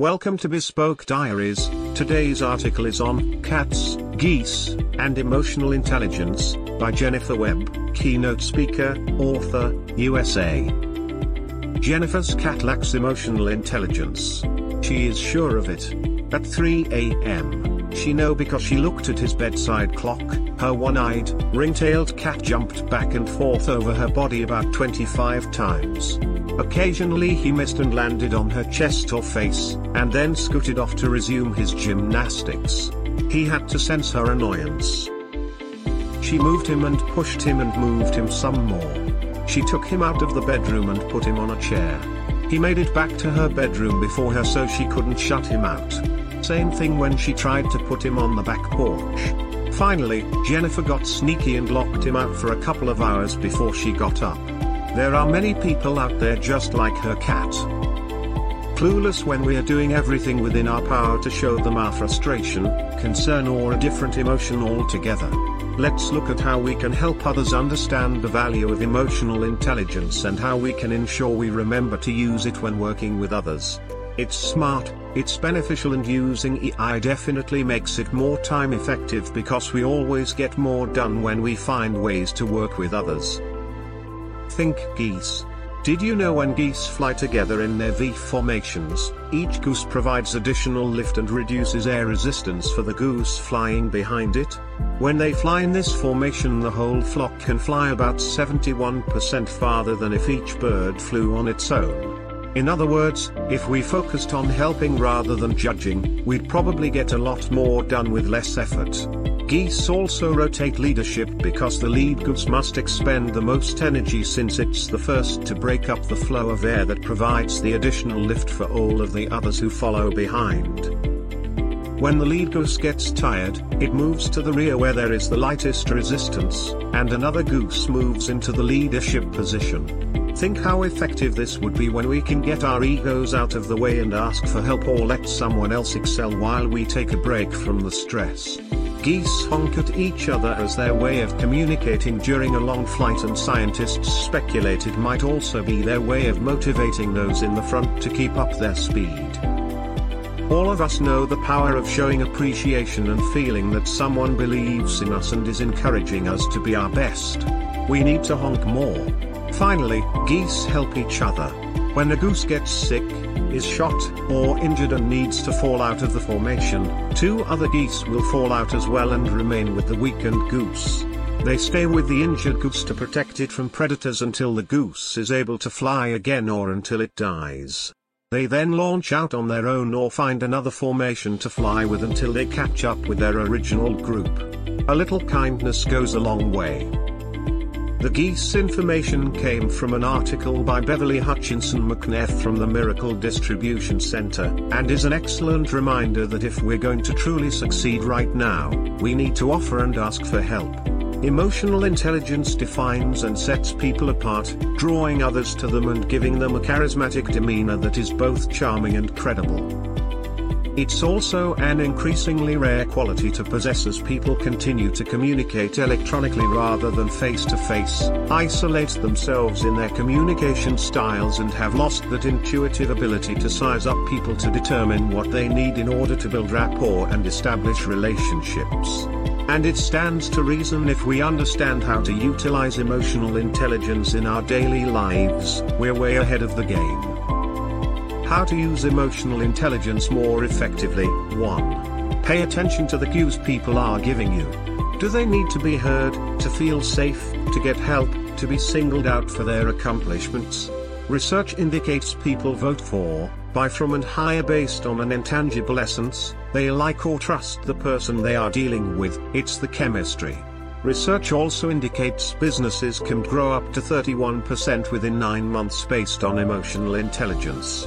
Welcome to Bespoke Diaries. Today's article is on Cats, Geese, and Emotional Intelligence by Jennifer Webb, keynote speaker, author, USA. Jennifer's cat lacks emotional intelligence. She is sure of it. At 3 a.m., she know because she looked at his bedside clock, her one-eyed, ring-tailed cat jumped back and forth over her body about 25 times. Occasionally he missed and landed on her chest or face, and then scooted off to resume his gymnastics. He had to sense her annoyance. She moved him and pushed him and moved him some more. She took him out of the bedroom and put him on a chair. He made it back to her bedroom before her so she couldn't shut him out. Same thing when she tried to put him on the back porch. Finally, Jennifer got sneaky and locked him out for a couple of hours before she got up. There are many people out there just like her cat. Clueless when we are doing everything within our power to show them our frustration, concern or a different emotion altogether. Let's look at how we can help others understand the value of emotional intelligence and how we can ensure we remember to use it when working with others. It's smart, it's beneficial and using EI definitely makes it more time effective because we always get more done when we find ways to work with others. Think geese. Did you know when geese fly together in their V formations, each goose provides additional lift and reduces air resistance for the goose flying behind it? When they fly in this formation the whole flock can fly about 71% farther than if each bird flew on its own. In other words, if we focused on helping rather than judging, we'd probably get a lot more done with less effort. Geese also rotate leadership because the lead goose must expend the most energy since it's the first to break up the flow of air that provides the additional lift for all of the others who follow behind. When the lead goose gets tired, it moves to the rear where there is the lightest resistance, and another goose moves into the leadership position. Think how effective this would be when we can get our egos out of the way and ask for help or let someone else excel while we take a break from the stress. Geese honk at each other as their way of communicating during a long flight and scientists speculated might also be their way of motivating those in the front to keep up their speed. All of us know the power of showing appreciation and feeling that someone believes in us and is encouraging us to be our best. We need to honk more. Finally, geese help each other. When a goose gets sick, is shot, or injured and needs to fall out of the formation, two other geese will fall out as well and remain with the weakened goose. They stay with the injured goose to protect it from predators until the goose is able to fly again or until it dies. They then launch out on their own or find another formation to fly with until they catch up with their original group. A little kindness goes a long way. The geese information came from an article by Beverly Hutchinson McNeff from the Miracle Distribution Center, and is an excellent reminder that if we're going to truly succeed right now, we need to offer and ask for help. Emotional intelligence defines and sets people apart, drawing others to them and giving them a charismatic demeanor that is both charming and credible. It's also an increasingly rare quality to possess as people continue to communicate electronically rather than face to face, isolate themselves in their communication styles and have lost that intuitive ability to size up people to determine what they need in order to build rapport and establish relationships. And it stands to reason if we understand how to utilize emotional intelligence in our daily lives, we're way ahead of the game. How to use emotional intelligence more effectively. 1. Pay attention to the cues people are giving you. Do they need to be heard, to feel safe, to get help, to be singled out for their accomplishments? Research indicates people vote for, buy from and hire based on an intangible essence, they like or trust the person they are dealing with, it's the chemistry. Research also indicates businesses can grow up to 31% within 9 months based on emotional intelligence.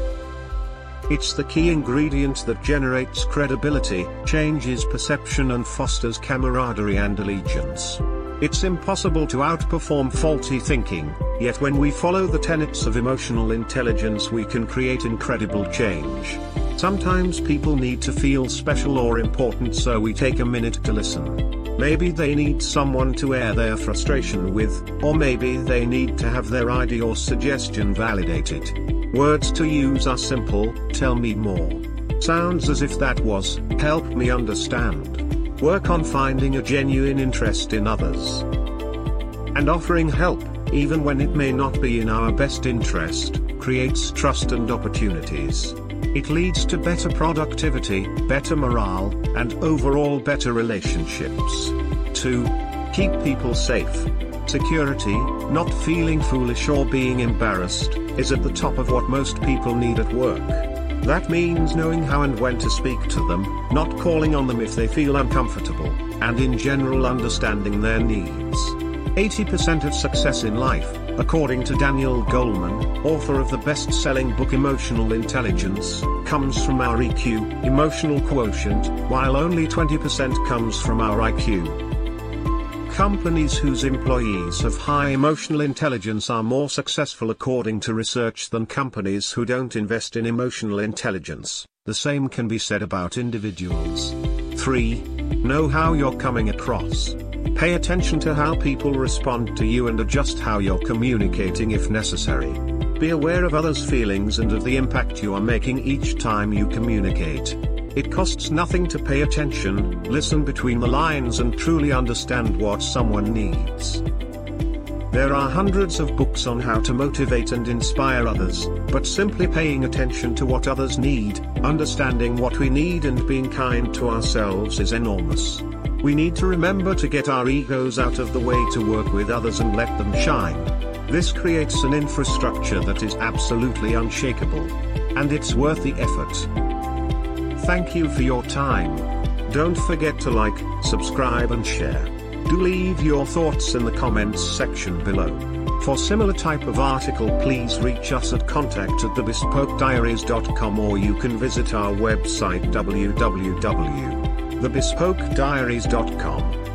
It's the key ingredient that generates credibility, changes perception and fosters camaraderie and allegiance. It's impossible to outperform faulty thinking, yet when we follow the tenets of emotional intelligence we can create incredible change. Sometimes people need to feel special or important so we take a minute to listen. Maybe they need someone to air their frustration with, or maybe they need to have their idea or suggestion validated. Words to use are simple, tell me more. Sounds as if that was, help me understand. Work on finding a genuine interest in others. And offering help, even when it may not be in our best interest, creates trust and opportunities. It leads to better productivity, better morale, and overall better relationships. 2. Keep people safe. Security, not feeling foolish or being embarrassed, is at the top of what most people need at work. That means knowing how and when to speak to them, not calling on them if they feel uncomfortable, and in general understanding their needs. 80% of success in life, according to Daniel Goleman, author of the best-selling book Emotional Intelligence, comes from our EQ, emotional quotient, while only 20% comes from our IQ. Companies whose employees have high emotional intelligence are more successful according to research than companies who don't invest in emotional intelligence. The same can be said about individuals. 3. Know how you're coming across. Pay attention to how people respond to you and adjust how you're communicating if necessary. Be aware of others' feelings and of the impact you are making each time you communicate. It costs nothing to pay attention, listen between the lines and truly understand what someone needs. There are hundreds of books on how to motivate and inspire others, but simply paying attention to what others need, understanding what we need and being kind to ourselves is enormous. We need to remember to get our egos out of the way to work with others and let them shine. This creates an infrastructure that is absolutely unshakable. And it's worth the effort. Thank you for your time. Don't forget to like, subscribe and share. Do leave your thoughts in the comments section below. For similar type of article please reach us at contact at thebespokediaries.com or you can visit our website www.thebespokediaries.com.